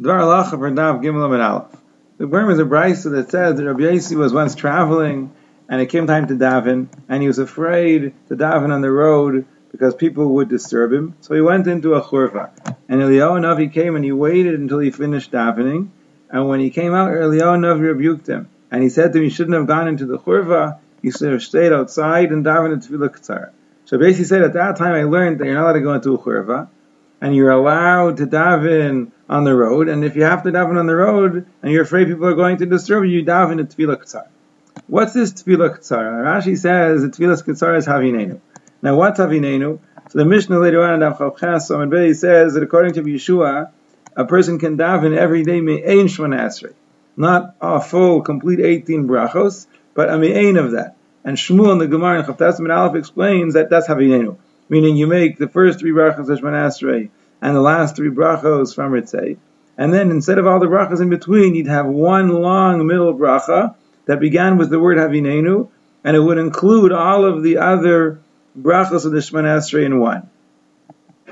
Dvar Halacha for Gimel and Aleph. The Gemara is a brisa that says that Rabbi Yossi was once traveling, and it came time to daven, and he was afraid to daven on the road because people would disturb him. So he went into a churva, and Eliyahu Navi came and he waited until he finished davening, and when he came out, Eliyahu Navi rebuked him, and he said to him, "You shouldn't have gone into the churva. You should have stayed outside and davened at Tefillah Ketzara." So basically, said at that time I learned that you're not allowed to go into a churva, and you're allowed to daven on the road, and if you have to daven on the road, and you're afraid people are going to disturb you, you daven at Tefillah Ketzara. What's this Tefillah Ketzara? Rashi says that Tefillah Ketzara is Havinenu. Now, what's Havinenu? So the Mishnah later on in Avchav and Bey says that according to Yehoshua, a person can daven every day me'ein shmanasrei. Not a full, complete 18 brachos, but a me'ein of that. And Shmuel in the Gemara in Chavtas Aleph explains that that's Havinenu. Meaning you make the first three brachos of Shmanasrei and the last three brachos from Ritzei. And then instead of all the brachas in between, you'd have one long middle bracha that began with the word Havinenu, and it would include all of the other brachos of the Shemana in one.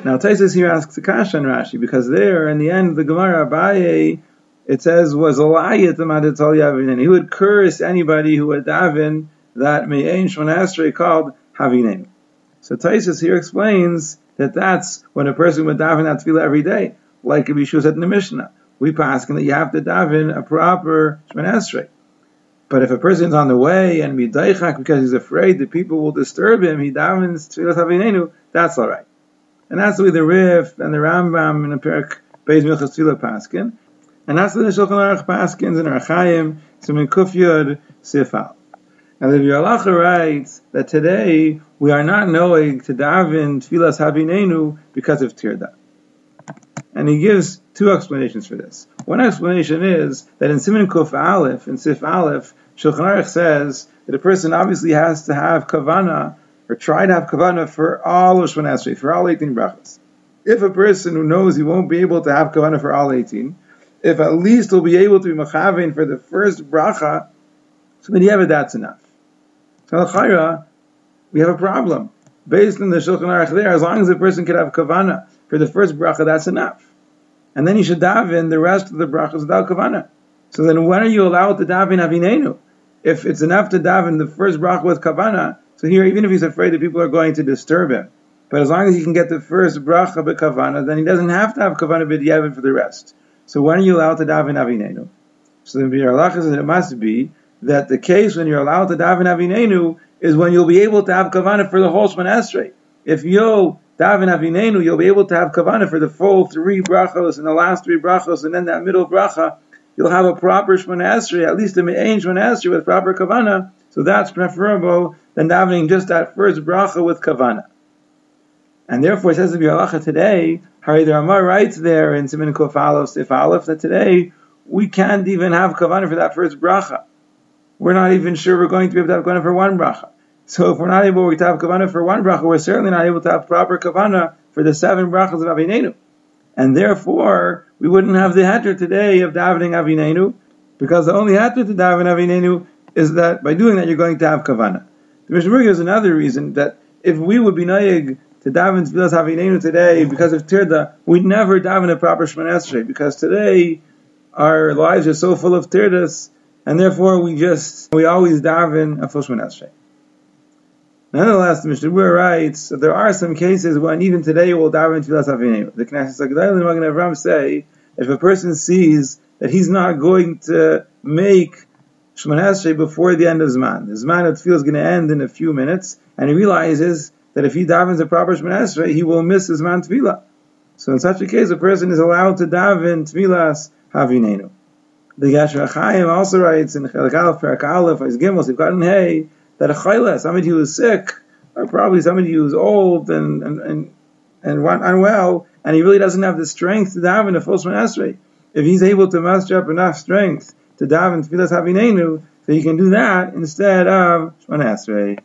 Now Tosfos here asks a kasha Rashi because there in the end of the Gemara Abaye it says was Yavinenu. He would curse anybody who would daven that Me'ain Shemana called Havinenu. So Tosfos here explains that that's when a person would daven that tefillah every day, like Yehoshua said in the Mishnah. We pass that you have to daven a proper Shemana Esrei. But if a person's on the way and midaychak because he's afraid that people will disturb him, he davens tefillah havinenu, that's all right. And that's the way the Rif and the Rambam in the Perak Beis Milchas Tefillah Paskin. And that's the Shulchan Aruch Paskins and Orach Chaim, Simin Kufyod Sifal. Now the Biur Halacha writes that today we are not knowing to daven Tfilas Havinenu because of Tirda. And he gives two explanations for this. One explanation is that in Siman Kuf Aleph, in Sif Aleph, Shulchan Aruch says that a person obviously has to have kavana or try to have kavana for all of Shemon for all 18 brachas. If a person who knows he won't be able to have kavana for all 18, if at least he'll be able to be machavin for the first bracha, so then yeah, that's enough. So we have a problem. Based on the Shulchan Aruch there, as long as a person can have kavana for the first bracha, that's enough. And then you should daven the rest of the brachas without kavana. So then when are you allowed to daven avinenu? if it's enough to daven the first bracha with kavana, so here even if he's afraid that people are going to disturb him, but as long as he can get the first bracha be kavana, then he doesn't have to have kavana b'diavad for the rest. So when are you allowed to daven avinenu? So the Biur says it must be that the case when you're allowed to daven avinenu is when you'll be able to have kavana for the whole Shemon Esrei. If you'll daven avinenu, you'll be able to have kavana for the full three brachos and the last three brachos and then that middle bracha you'll have a proper Shemona Esrei, at least a Me'ain Shemona Esrei with proper Kavana, so that's preferable than davening just that first bracha with Kavana. And therefore, it says to be halacha today, Hari the Ramah writes there in Simin Kuf Aleph, Sif Aleph, that today we can't even have Kavana for that first bracha. We're not even sure we're going to be able to have Kavana for one bracha. So if we're not able to have Kavana for one bracha, we're certainly not able to have proper Kavana for the seven brachas of Avinenu. And therefore, we wouldn't have the heter today of davening Avinenu, because the only heter to daven Avinenu is that by doing that you're going to have kavana. The Mishnah gives another reason that if we would be naig to daven Tfilas Avinenu today because of Tirda, we'd never daven a proper Shemon because today our lives are so full of Tirdas, and therefore we just, we always daven a full Shemon Esrei. Nonetheless, the Mishnah writes there are some cases when even today we'll daven Tfilas Avinu. The Knesset HaGedolah and Magen Avram say if a person sees that he's not going to make Shemon Esrei before the end of Zman, the Zman of Tfilah is going to end in a few minutes, and he realizes that if he davens a proper Shemon Esrei, he will miss his Zman Tfilah. So in such a case, a person is allowed to daven Tfilas Havinenu. The Yashar Chaim also writes in Chelik Aleph, Perak Aleph, Eis Gimel, Sivkat Hey, that a chayla, somebody who is sick, or probably somebody who is old and and and, and unwell, and he really doesn't have the strength to daven a full Shemon Esrei. If he's able to muster up enough strength to daven Tfilas Havinenu, so he can do that instead of Shemon Esrei.